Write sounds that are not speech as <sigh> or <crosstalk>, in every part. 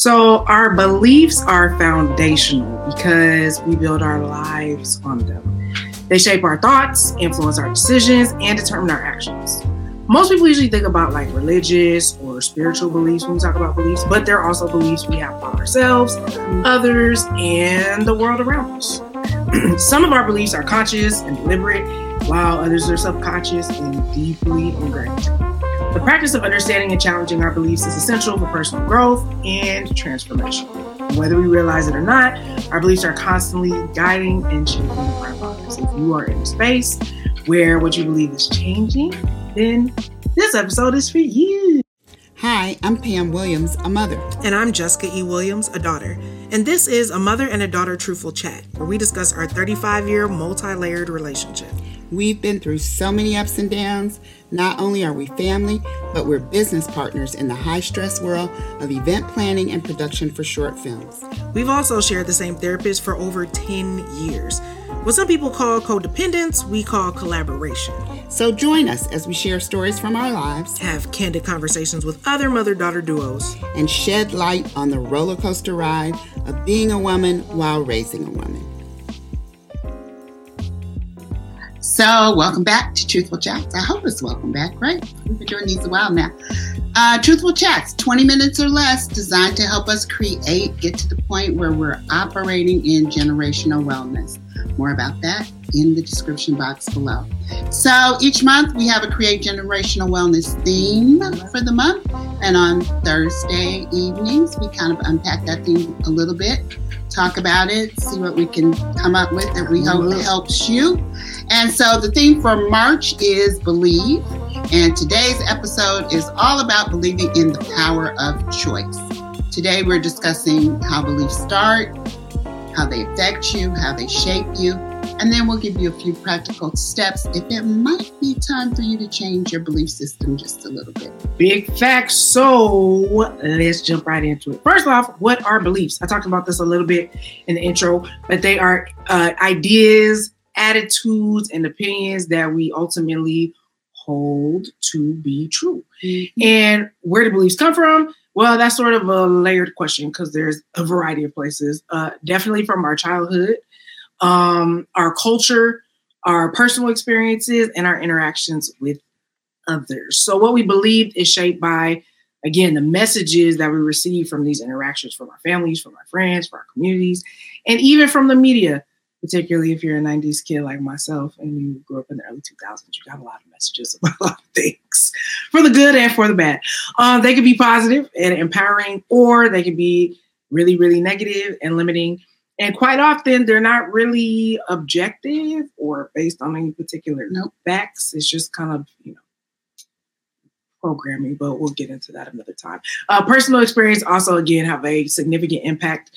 So, our beliefs are foundational because we build our lives on them. They shape our thoughts, influence our decisions, and determine our actions. Most people usually think about like religious or spiritual beliefs when we talk about beliefs, but there are also beliefs we have about ourselves, others, and the world around us. <clears throat> Some of our beliefs are conscious and deliberate, while others are subconscious and deeply ingrained. The practice of understanding and challenging our beliefs is essential for personal growth and transformation. Whether we realize it or not, our beliefs are constantly guiding and shaping our lives. If you are in a space where what you believe is changing, then this episode is for you. Hi, I'm Pam Williams, a mother. And I'm Jessica E. Williams, a daughter. And this is a mother and a daughter truthful chat, where we discuss our 35 year multi layered relationship. We've been through so many ups and downs. Not only are we family, but we're business partners in the high stress world of event planning and production for short films. We've also shared the same therapist for over 10 years. What some people call codependence, we call collaboration. So join us as we share stories from our lives, have candid conversations with other mother daughter duos, and shed light on the roller coaster ride of being a woman while raising a woman. So, welcome back to Truthful Chats. I hope it's welcome back, right? We've been doing these a while now. Uh, Truthful Chats, 20 minutes or less, designed to help us create, get to the point where we're operating in generational wellness. More about that in the description box below. So each month we have a Create Generational Wellness theme for the month. And on Thursday evenings, we kind of unpack that theme a little bit, talk about it, see what we can come up with that we hope helps you. And so the theme for March is Believe. And today's episode is all about believing in the power of choice. Today we're discussing how beliefs start, how they affect you, how they shape you, and then we'll give you a few practical steps if it might be time for you to change your belief system just a little bit. Big facts. So let's jump right into it. First off, what are beliefs? I talked about this a little bit in the intro, but they are uh, ideas, attitudes, and opinions that we ultimately hold to be true. Mm-hmm. And where do beliefs come from? Well, that's sort of a layered question because there's a variety of places. Uh, definitely from our childhood, um, our culture, our personal experiences, and our interactions with others. So, what we believe is shaped by, again, the messages that we receive from these interactions from our families, from our friends, from our communities, and even from the media particularly if you're a 90s kid like myself and you grew up in the early 2000s, you got a lot of messages about a lot of things <laughs> for the good and for the bad. Um, they could be positive and empowering, or they could be really, really negative and limiting. And quite often, they're not really objective or based on any particular nope. facts. It's just kind of, you know, programming, but we'll get into that another time. Uh, personal experience also, again, have a significant impact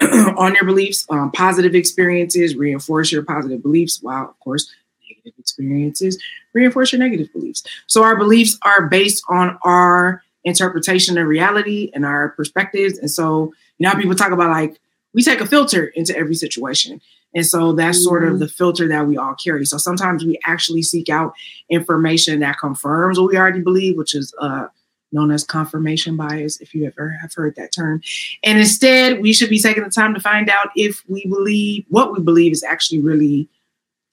<clears throat> on your beliefs. Um, positive experiences reinforce your positive beliefs, while, of course, negative experiences reinforce your negative beliefs. So, our beliefs are based on our interpretation of reality and our perspectives. And so, you know, people talk about like, we take a filter into every situation. And so that's sort of mm-hmm. the filter that we all carry. So sometimes we actually seek out information that confirms what we already believe, which is uh, known as confirmation bias, if you ever have heard that term. And instead, we should be taking the time to find out if we believe what we believe is actually really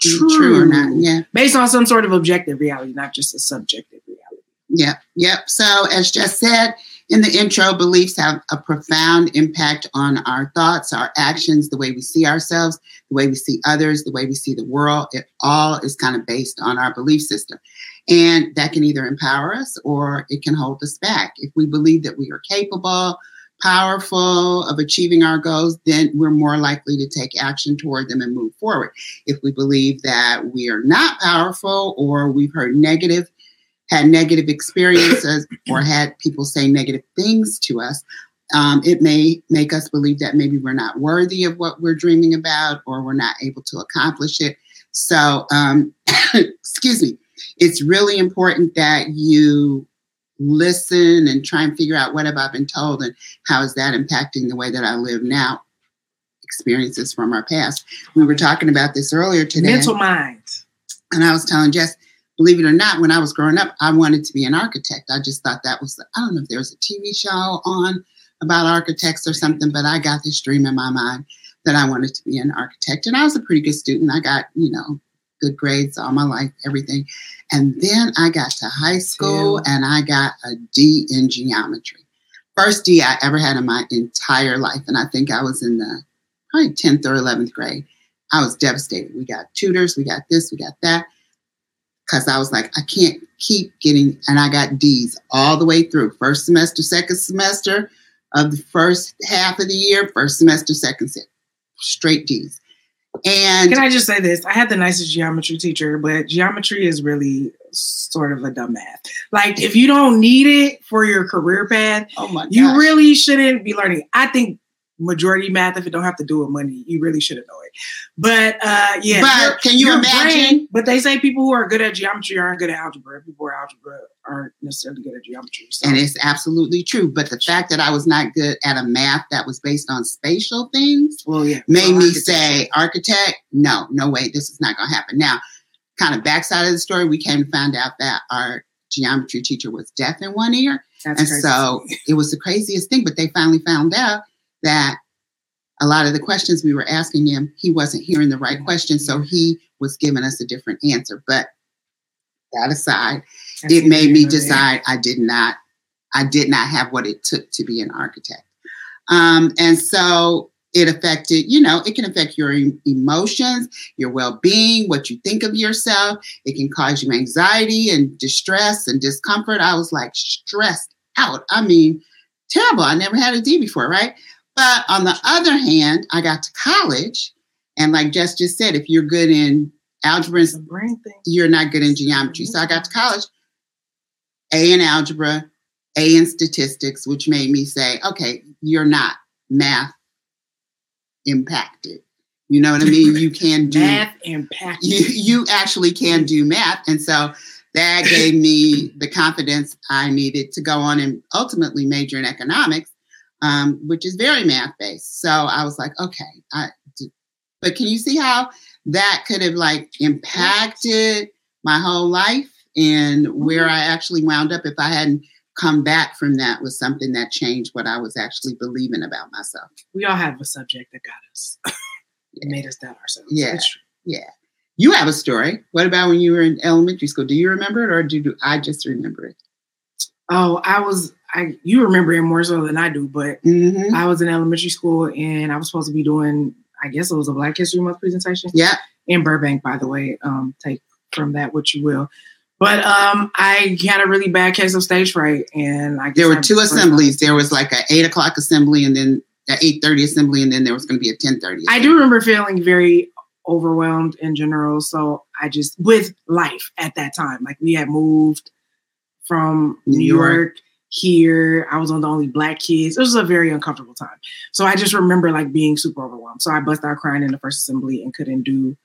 true, true or not. Yeah. Based on some sort of objective reality, not just a subjective reality. Yep. Yep. So, as Jess said in the intro, beliefs have a profound impact on our thoughts, our actions, the way we see ourselves, the way we see others, the way we see the world. It all is kind of based on our belief system. And that can either empower us or it can hold us back. If we believe that we are capable, powerful of achieving our goals, then we're more likely to take action toward them and move forward. If we believe that we are not powerful or we've heard negative, had negative experiences <coughs> or had people say negative things to us, um, it may make us believe that maybe we're not worthy of what we're dreaming about or we're not able to accomplish it. So, um, <coughs> excuse me, it's really important that you listen and try and figure out what have I been told and how is that impacting the way that I live now. Experiences from our past. We were talking about this earlier today. Mental mind. And I was telling Jess, believe it or not, when I was growing up, I wanted to be an architect. I just thought that was, I don't know if there was a TV show on about architects or something, but I got this dream in my mind that I wanted to be an architect. And I was a pretty good student. I got, you know, good grades all my life, everything. And then I got to high school and I got a D in geometry. First D I ever had in my entire life. And I think I was in the probably 10th or 11th grade. I was devastated. We got tutors, we got this, we got that. Because I was like, I can't keep getting, and I got D's all the way through first semester, second semester of the first half of the year, first semester, second semester straight D's. And can I just say this? I had the nicest geometry teacher, but geometry is really sort of a dumb math. Like if you don't need it for your career path, oh my you really shouldn't be learning. I think majority math if it don't have to do with money you really should know it. But uh yeah but can you imagine brain, but they say people who are good at geometry aren't good at algebra. People who are algebra aren't necessarily good at geometry so. and it's absolutely true but the fact that i was not good at a math that was based on spatial things well yeah. made so me say architect no no way this is not going to happen. Now kind of backside of the story we came to find out that our geometry teacher was deaf in one ear That's and crazy. so it was the craziest thing but they finally found out that a lot of the questions we were asking him, he wasn't hearing the right question. So he was giving us a different answer. But that aside, That's it made me decide I did not, I did not have what it took to be an architect. Um, and so it affected, you know, it can affect your emotions, your well being, what you think of yourself. It can cause you anxiety and distress and discomfort. I was like stressed out. I mean, terrible. I never had a D before, right? But on the other hand, I got to college, and like Jess just said, if you're good in algebra, and you're not good in geometry. So I got to mm-hmm. college, A in algebra, A in statistics, which made me say, okay, you're not math impacted. You know what I mean? You can <laughs> do math impacted. You, you actually can do math. And so that gave me the confidence I needed to go on and ultimately major in economics um, which is very math based. So I was like, okay, I, but can you see how that could have like impacted my whole life and where I actually wound up if I hadn't come back from that was something that changed what I was actually believing about myself. We all have a subject that got us, <laughs> yeah. made us doubt ourselves. Yeah, yeah. You have a story. What about when you were in elementary school? Do you remember it, or do I just remember it? Oh, I was I you remember it more so than I do, but mm-hmm. I was in elementary school and I was supposed to be doing, I guess it was a Black History Month presentation. Yeah. In Burbank, by the way. Um, take from that what you will. But um, I had a really bad case of stage fright, and I there were two assemblies. There was like an eight o'clock assembly, and then an eight thirty assembly, and then there was going to be a ten thirty. I do remember feeling very overwhelmed in general. So I just with life at that time, like we had moved from New, New York. York here. I was on the only black kids. It was a very uncomfortable time. So I just remember like being super overwhelmed. So I bust out crying in the first assembly and couldn't do.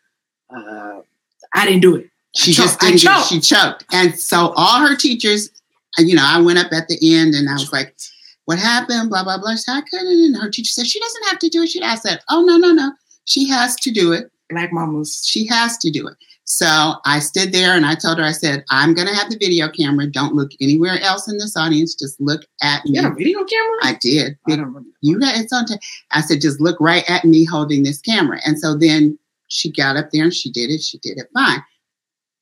Uh, I didn't do it. She just didn't. Choked. She choked, and so all her teachers. You know, I went up at the end and I was like, "What happened?" Blah blah blah. Said, "I couldn't." And her teacher said, "She doesn't have to do it." She I said, "Oh no no no, she has to do it." Black mamas. She has to do it. So I stood there and I told her, I said, I'm going to have the video camera. Don't look anywhere else in this audience. Just look at me. You had a video camera? I did. I. You got it's on. T- I said, just look right at me holding this camera. And so then she got up there and she did it. She did it fine.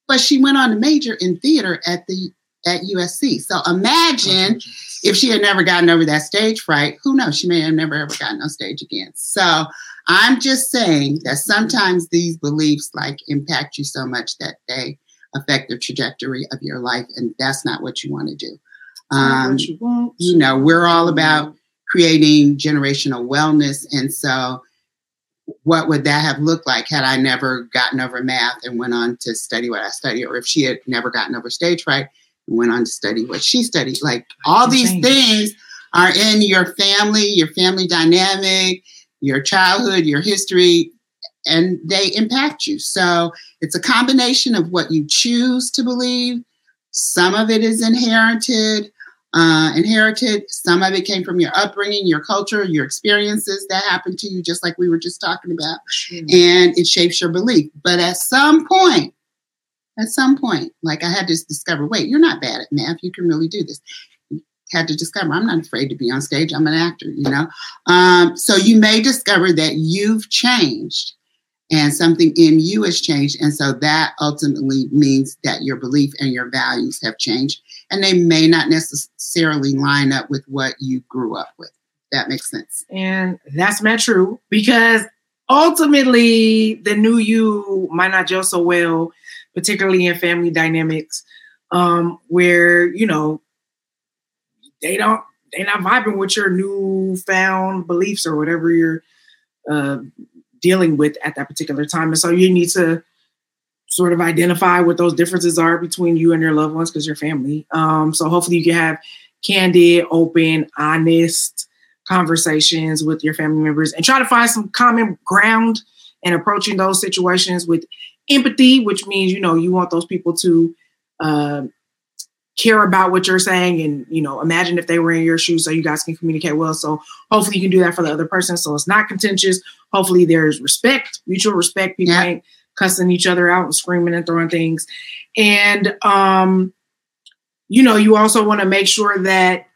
But she went on to major in theater at the at USC. So imagine if she had never gotten over that stage fright. Who knows? She may have never ever gotten on stage again. So I'm just saying that sometimes these beliefs like impact you so much that they affect the trajectory of your life, and that's not what you want to do. Um, you, you know, we're all about creating generational wellness, and so what would that have looked like had I never gotten over math and went on to study what I studied, or if she had never gotten over stage fright went on to study what she studied? Like all these things are in your family, your family dynamic, your childhood, your history, and they impact you. So it's a combination of what you choose to believe. Some of it is inherited, uh, inherited. Some of it came from your upbringing, your culture, your experiences that happened to you, just like we were just talking about, mm-hmm. and it shapes your belief. But at some point, at some point, like I had to discover, wait, you're not bad at math. You can really do this. had to discover I'm not afraid to be on stage. I'm an actor, you know. Um, so you may discover that you've changed and something in you has changed. And so that ultimately means that your belief and your values have changed. And they may not necessarily line up with what you grew up with. That makes sense. And that's not true because ultimately the new you might not gel so well, particularly in family dynamics, um, where, you know, they don't they're not vibing with your newfound beliefs or whatever you're uh, dealing with at that particular time. And so you need to sort of identify what those differences are between you and your loved ones because you're family. Um, so hopefully you can have candid, open, honest conversations with your family members and try to find some common ground in approaching those situations with empathy, which means, you know, you want those people to uh, care about what you're saying and you know imagine if they were in your shoes so you guys can communicate well. So hopefully you can do that for the other person so it's not contentious. Hopefully there's respect mutual respect. People yeah. ain't cussing each other out and screaming and throwing things. And um you know you also want to make sure that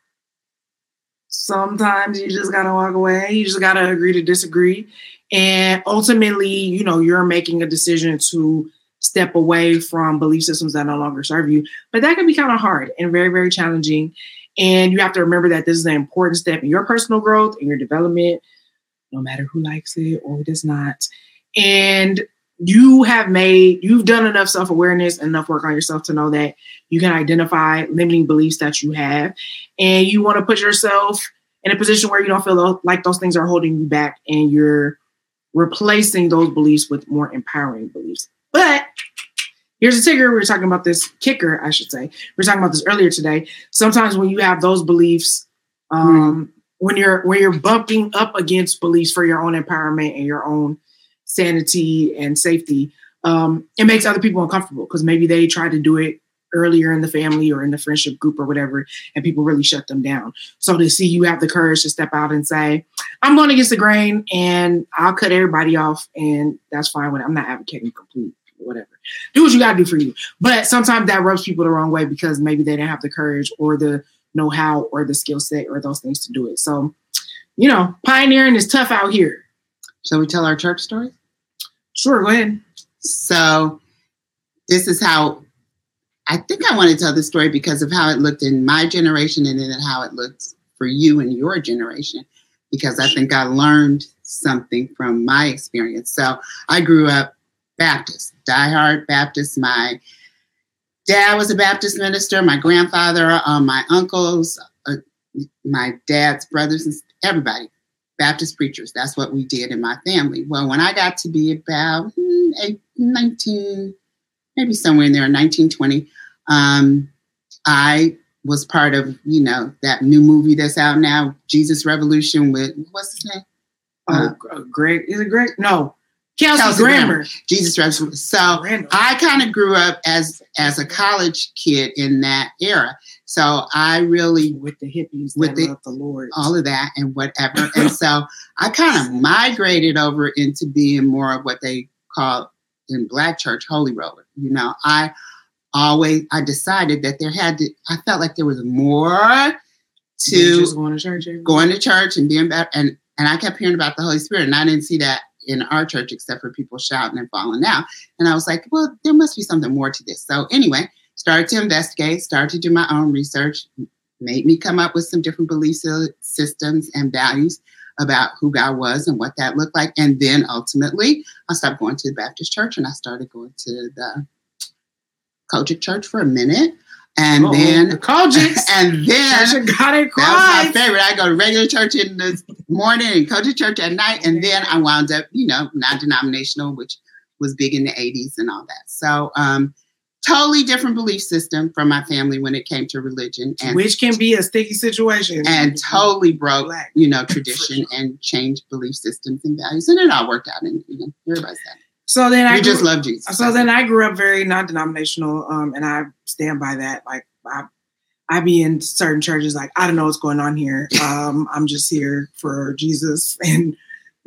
sometimes you just gotta walk away. You just gotta agree to disagree and ultimately you know you're making a decision to step away from belief systems that no longer serve you. But that can be kind of hard and very, very challenging. And you have to remember that this is an important step in your personal growth and your development, no matter who likes it or who does not. And you have made, you've done enough self awareness, enough work on yourself to know that you can identify limiting beliefs that you have. And you want to put yourself in a position where you don't feel like those things are holding you back and you're replacing those beliefs with more empowering beliefs. But here's a ticker. We were talking about this kicker, I should say. We were talking about this earlier today. Sometimes when you have those beliefs, um, mm. when you're when you're bumping up against beliefs for your own empowerment and your own sanity and safety, um, it makes other people uncomfortable because maybe they try to do it earlier in the family or in the friendship group or whatever, and people really shut them down. So to see you have the courage to step out and say, I'm going against the grain and I'll cut everybody off, and that's fine with it. I'm not advocating complete whatever. Do what you got to do for you. But sometimes that rubs people the wrong way because maybe they didn't have the courage or the know how or the skill set or those things to do it. So, you know, pioneering is tough out here. Shall we tell our church story? Sure, go ahead. So, this is how I think I want to tell the story because of how it looked in my generation and then how it looks for you and your generation. Because I think I learned something from my experience. So, I grew up Baptist, diehard Baptist. My dad was a Baptist minister. My grandfather, uh, my uncles, uh, my dad's brothers, and everybody, Baptist preachers. That's what we did in my family. Well, when I got to be about hmm, 19, maybe somewhere in there, 1920, um, I was part of, you know, that new movie that's out now, Jesus Revolution with, what's his name? Oh, uh, Greg, is it Greg? No, Kelsey, Kelsey Grammer. Grammer. Jesus Revolution. So I kind of grew up as as a college kid in that era. So I really with the hippies, with the, the Lord, all of that and whatever. <laughs> and so I kind of migrated over into being more of what they call in Black church holy roller. You know, I always I decided that there had to. I felt like there was more to going to church, going to church and being better. And and I kept hearing about the Holy Spirit, and I didn't see that in our church except for people shouting and falling out. And I was like, well, there must be something more to this. So anyway, started to investigate, started to do my own research, made me come up with some different belief systems and values about who God was and what that looked like. And then ultimately, I stopped going to the Baptist church and I started going to the COGIC church for a minute. And Uh-oh, then the COGIC. <laughs> And then got it that was my favorite. I go to regular church in the morning and COGIC church at night. And then I wound up, you know, non-denominational, which was big in the 80s and all that. So um totally different belief system from my family when it came to religion. And which can be a sticky situation. And totally broke, Black. you know, tradition and changed belief systems and values. And it all worked out and you know, everybody's happy. So then I grew, just love Jesus. So then I grew up very non-denominational, um, and I stand by that. Like I, I be in certain churches, like I don't know what's going on here. <laughs> Um, I'm just here for Jesus and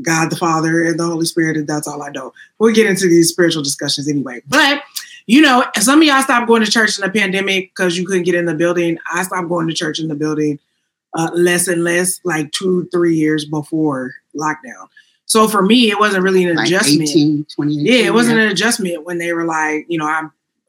God the Father and the Holy Spirit, and that's all I know. We'll get into these spiritual discussions anyway. But you know, some of y'all stopped going to church in the pandemic because you couldn't get in the building. I stopped going to church in the building uh, less and less, like two, three years before lockdown. So for me, it wasn't really an Like adjustment. 18, 20, yeah, it wasn't yeah. an adjustment when they were like, you know, I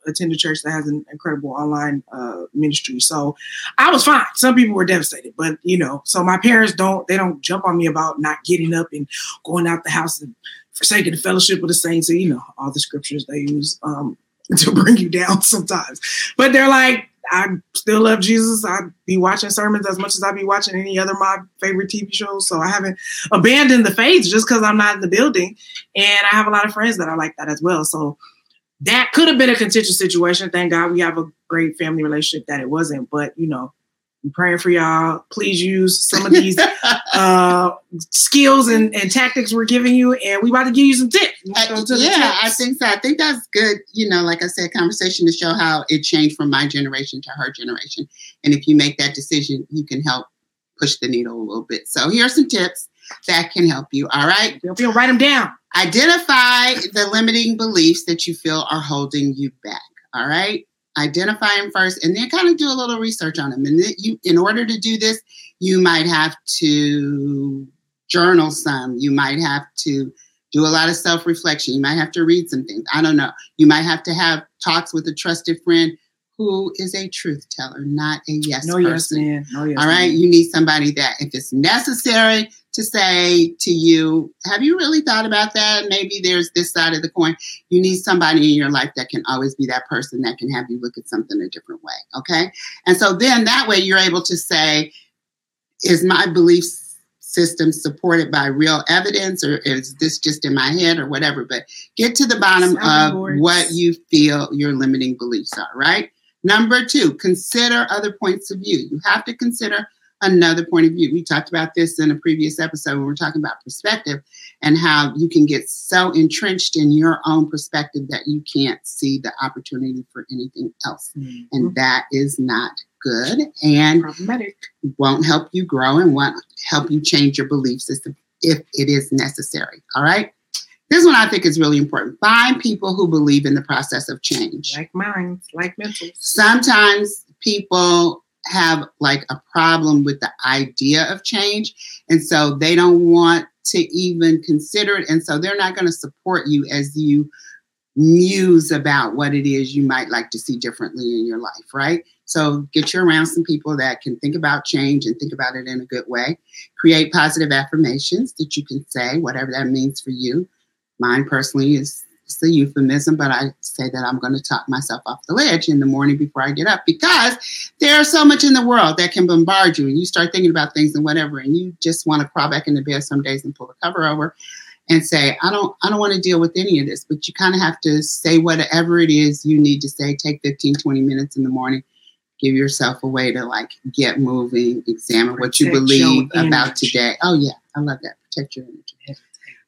attend a church that has an incredible online uh, ministry. So I was fine. Some people were devastated, but you know, so my parents don't they don't jump on me about not getting up and going out the house and forsaking the fellowship of the saints and you know all the scriptures they use um, <laughs> to bring you down <laughs> sometimes. But they're like, I still love Jesus. I'd be watching sermons as much as I'd be watching any other my favorite TV shows. So I haven't abandoned the faith just because I'm not in the building. And I have a lot of friends that are like that as well. So that could have been a contentious situation. Thank God we have a great family relationship that it wasn't. But you know, I'm praying for y'all. Please use some of these <laughs> uh skills and, and tactics we're giving you, and we about to give you some tips. I- Go to the yeah, I think so. I think that's good. You know, like I said, conversation to show how it changed from my generation to her generation. And if you make that decision, you can help push the needle a little bit. So here are some tips that can help you. All right. You write them down. Identify the limiting beliefs that you feel are holding you back. All right. Identify them first and then kind of do a little research on them. And then you, in order to do this, you might have to journal some. You might have to do a lot of self reflection. You might have to read some things. I don't know. You might have to have talks with a trusted friend who is a truth teller, not a yes No yes, person. man. No yes. All right. man. You need somebody that, if it's necessary to say to you, have you really thought about that? Maybe there's this side of the coin. You need somebody in your life that can always be that person that can have you look at something a different way. Okay. And so then that way you're able to say, is my belief system supported by real evidence or is this just in my head or whatever? But get to the bottom Sounding of what you feel your limiting beliefs are, right? Number two, consider other points of view. You have to consider another point of view. We talked about this in a previous episode when we are talking about perspective and how you can get so entrenched in your own perspective that you can't see the opportunity for anything else. Mhm. And that is not good and won't help you grow and won't help you change your belief system if it is necessary. All right. This one I think is really important. Find people who believe in the process of change Like minds, like mentals. sometimes people have like a problem with the idea of change and so they don't want to even consider it and so they're not going to support you as you muse about what it is you might like to see differently in your life right? So get you around some people that can think about change and think about it in a good way. Create positive affirmations that you can say whatever that means for you. Mine personally is it's a euphemism, but I say that I'm going to talk myself off the ledge in the morning before I get up because there's so much in the world that can bombard you, and you start thinking about things and whatever, and you just want to crawl back into bed some days and pull the cover over and say, I don't, I don't want to deal with any of this. But you kind of have to say whatever it is you need to say. Take 15, 20 minutes in the morning. Give yourself a way to like get moving, examine what you Protect believe about today. Oh yeah, I love that. Protect your energy.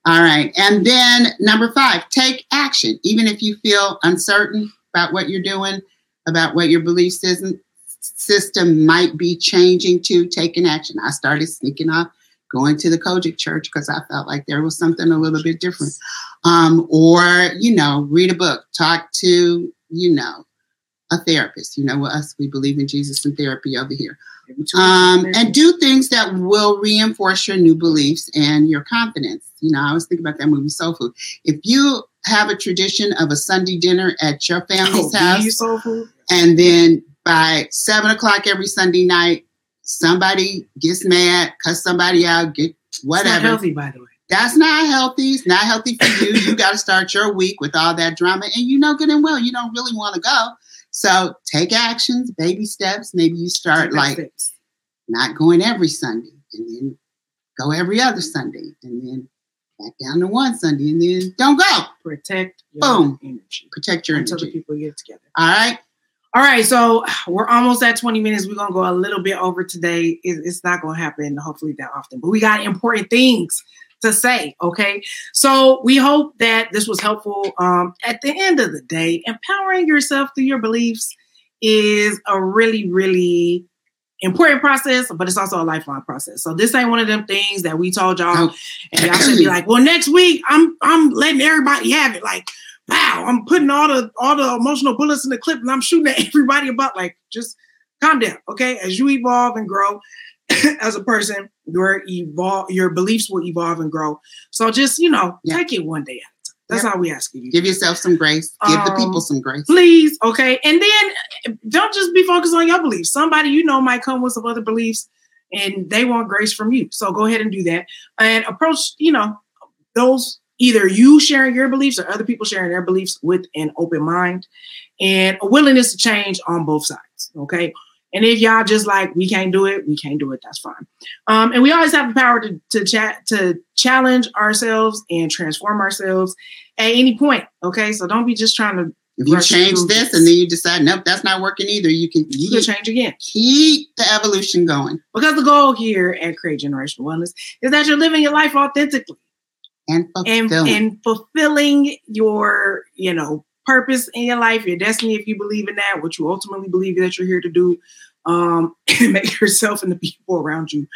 All right. And then number five, take action. Even if you feel uncertain about what you're doing, about what your belief system, system might be changing to, take an action. I started sneaking off, going to the COGIC church because I felt like there was something a little bit different. Um, or, you know, read a book, talk to, you know, a therapist. You know, us, we believe in Jesus and therapy over here um, and do things that will reinforce your new beliefs and your confidence. You know, I always think about that movie Soul Food. If you have a tradition of a Sunday dinner at your family's Oh, house, you soul food? and then by seven o'clock every Sunday night, somebody gets mad, cuss somebody out, get whatever. It's not healthy, by the way. That's not healthy. It's not healthy for you. you got to start your week with all that drama, and you know good and well you don't really want to go. So take actions, baby steps. Maybe you start like it. not going every Sunday, and then go every other Sunday, and then back down to one Sunday, and then don't go. protect your Boom. energy Protect your energy. until the people get together. All right. All right, so we're almost at 20 minutes. We're gonna go a little bit over today. It- it's not gonna happen, hopefully, that often, but we got important things to say. Okay, so we hope that this was helpful. Um, at the end of the day, empowering yourself through your beliefs is a really, really important process, but it's also a lifelong process. So this ain't one of them things that we told y'all, and y'all should be like, "Well, next week I'm I'm letting everybody have it." Like wow, I'm putting all the all the emotional bullets in the clip and I'm shooting at <laughs> everybody about like just calm down, okay? As you evolve and grow <laughs> as a person, your evolve your beliefs will evolve and grow. So just you know, Yeah. take it one day at a time. That's Yep. all we ask you. Give yourself some grace. Give the Um, people some grace. please okay and then don't just be focused on your beliefs somebody you know might come with some other beliefs and they want grace from you so go ahead and do that and approach you know those either you sharing your beliefs or other people sharing their beliefs with an open mind and a willingness to change on both sides okay and if y'all just like we can't do it we can't do it that's fine. Um, and we always have the power to to chat to challenge ourselves and transform ourselves at any point okay? So don't be just trying to If you change this and then you decide, nope, that's not working either, you can you can change again. keep the evolution going. Because the goal here at Create Generational Wellness is that you're living your life authentically and and, and fulfilling your, you know, purpose in your life, your destiny, if you believe in that, what you ultimately believe that you're here to do, um, <laughs> and make yourself and the people around you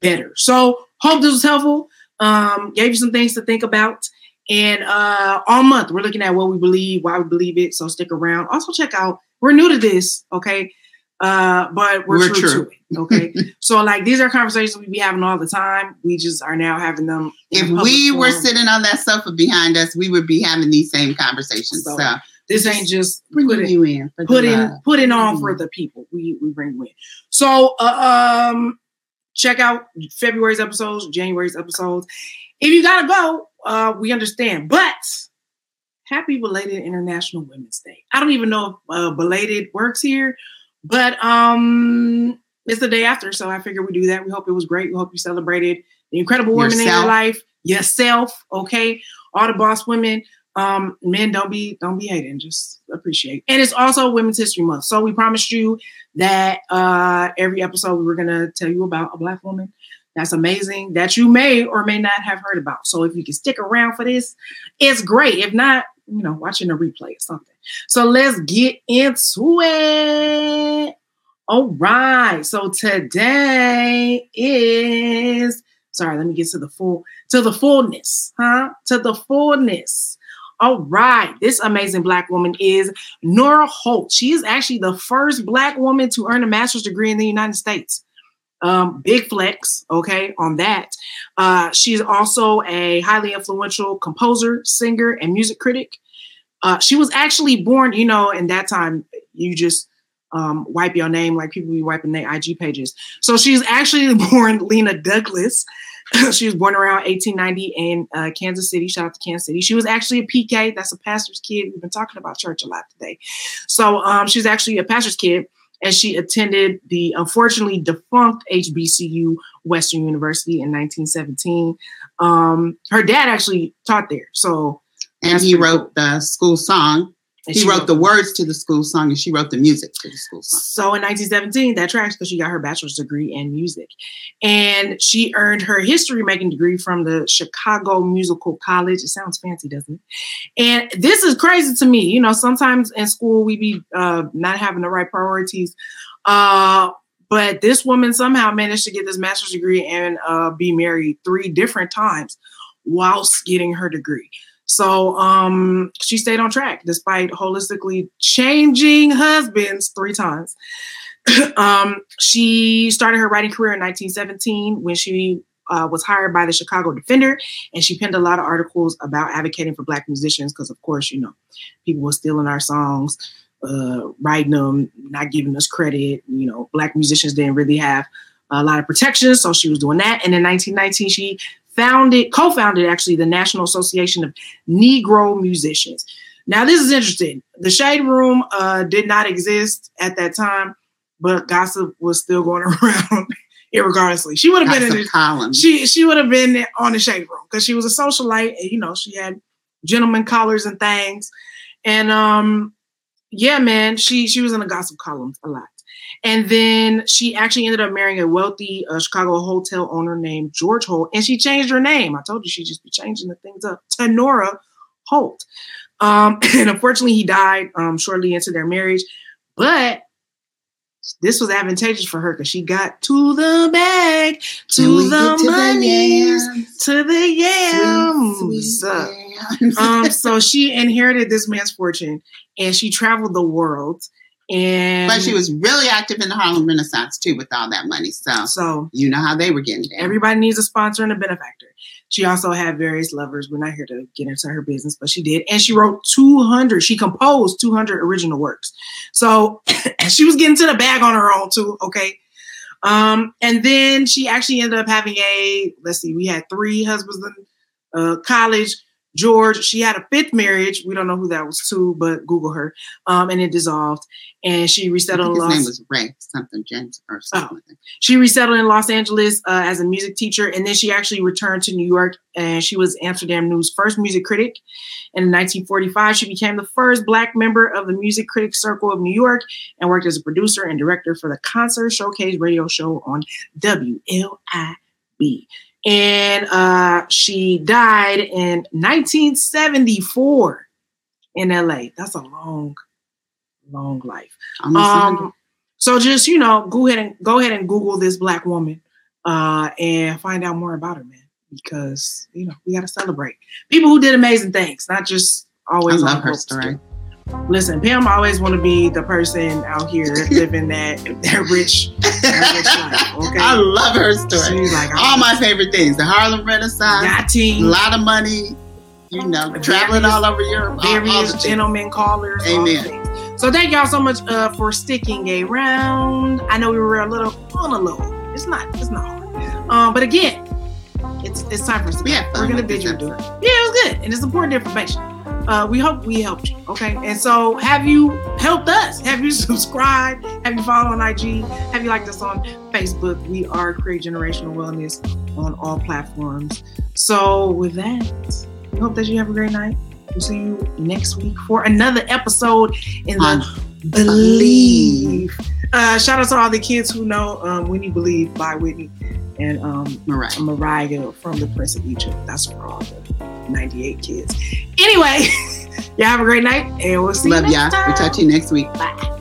better. So hope this was helpful. Um, gave you some things to think about. And uh all month we're looking at what we believe, why we believe it. So stick around. Also check out, we're new to this, okay? Uh, but we're, We're true, true. to it. Okay. <laughs> so like these are conversations we be having all the time. We just are now having them. if a public we were forum. sitting on that sofa behind us, we would be having these same conversations. So, So, this ain't just putting you in, putting the put in love. put it on Mhm. for the people. We we bring you in. So uh, um check out February's episodes, January's episodes. If you gotta go, uh we understand. But happy belated International Women's Day. I don't even know if uh, belated works here, but um it's the day after, so I figure we do that. We hope it was great. We hope you celebrated the incredible women in your life, yourself, okay? All the boss women. Um, men don't be don't be hating, just appreciate. And it's also Women's History Month. So we promised you that uh every episode we were gonna tell you about a black woman that's amazing that you may or may not have heard about. So if you can stick around for this, it's great. If not, you know, watching a replay or something. So let's get into it. All right. So today is sorry, let me get to the full to the fullness, huh? To the fullness. All right. This amazing black woman is Nora Holt. She is actually the first black woman to earn a master's degree in the United States. Um, big flex, okay, on that. Uh, she's also a highly influential composer, singer, and music critic. Uh, she was actually born, you know, in that time, you just um, wipe your name like people be wiping their IG pages. So she's actually <laughs> born Lena Douglas. <laughs> she was born around 1890 in uh, Kansas City. Shout out to Kansas City. She was actually a PK. That's a pastor's kid. We've been talking about church a lot today. So um, she's actually a pastor's kid, and she attended the unfortunately defunct HBCU Western University in 1917. Um, her dad actually taught there. So and he wrote the school song. and He she wrote the words to the school song, and she wrote the music to the school song. So in 1917, that tracks because she got her bachelor's degree in music. And she earned her history making degree from the Chicago Musical College. It sounds fancy, doesn't it? And this is crazy to me. You know, sometimes in school we be uh, not having the right priorities. Uh, but this woman somehow managed to get this master's degree and uh, be married three different times whilst getting her degree. So um, she stayed on track despite holistically changing husbands three times. <clears throat> um, she started her writing career in 1917 when she uh, was hired by the Chicago Defender, and she penned a lot of articles about advocating for Black musicians because, of course, you know, people were stealing our songs, uh, writing them, not giving us credit. You know, Black musicians didn't really have a lot of protection, so she was doing that. And in 1919, she founded, co-founded actually, the National Association of Negro Musicians. Now, this is interesting. The Shade Room uh, did not exist at that time, but gossip was still going <laughs> around, irregardlessly. She would have been in the, column. she she would have been on the Shade Room because she was a socialite. And, you know, she had gentleman collars and things, and um, yeah, man, she she was in the gossip columns a lot. And then she actually ended up marrying a wealthy uh, Chicago hotel owner named George Holt, and she changed her name. I told you she'd just be changing the things up to Nora Holt. Um, <clears throat> and unfortunately, he died um, shortly into their marriage. But this was advantageous for her because she got to the bag, to the to money, yams. to the yams. Sweet, sweet yams. um, so <laughs> she inherited this man's fortune, and she traveled the world. And but she was really active in the Harlem Renaissance too, with all that money. So, so you know how they were getting down. everybody needs a sponsor and a benefactor. She also had various lovers. We're not here to get into her business, but she did, and she wrote 200. She composed 200 original works. So <clears throat> she was getting to the bag on her own too. Okay. Um, and then she actually ended up having a let's see, we had three husbands in uh, college. George, she had a fifth marriage. We don't know who that was to, but Google her. Um, and it dissolved. And she resettled. his name Los- was Ray something James or something. like she resettled in Los Angeles uh, as a music teacher, and then she actually returned to New York, and she was Amsterdam News' first music critic. And in 1945, she became the first Black member of the Music Critics Circle of New York, and worked as a producer and director for the Concert Showcase radio show on WLIB. And uh, she died in 1974 in LA. That's a long, long life. Um, so just you know, go ahead and go ahead and Google this black woman, uh, and find out more about her, man. Because you know we got to celebrate people who did amazing things, not just I always. love on her story. too. Listen, Pam always want to be the person out here <laughs> living that that rich, that rich life. <laughs> Okay, I love her story. She's like All my favorite things: the Harlem Renaissance, a lot of money. You know, traveling all over Europe. all- all various gentlemen callers. Amen. So thank y'all so much uh, for sticking around. I know we were a little on a little. It's not. It's not hard. Um, but again, it's it's time for us. to We had fun We're gonna bid you adieu. episode. Yeah, it was good, and it's important information. Uh, we hope we helped you. Okay, and so have you helped us? Have you <laughs> subscribed? Have you followed on IG? Have you liked us on Facebook? We are Create Generational Wellness on all platforms. So with that, we hope that you have a great night. We'll see you next week for another episode in the Believe. Uh, shout out to all the kids who know um, When You Believe by Whitney and um, Mariah. Mariah from The Prince of Egypt. That's for all the 98 kids. Anyway, <laughs> y'all have a great night and we'll see Love you y'all. next time. We'll talk to you next week. Bye.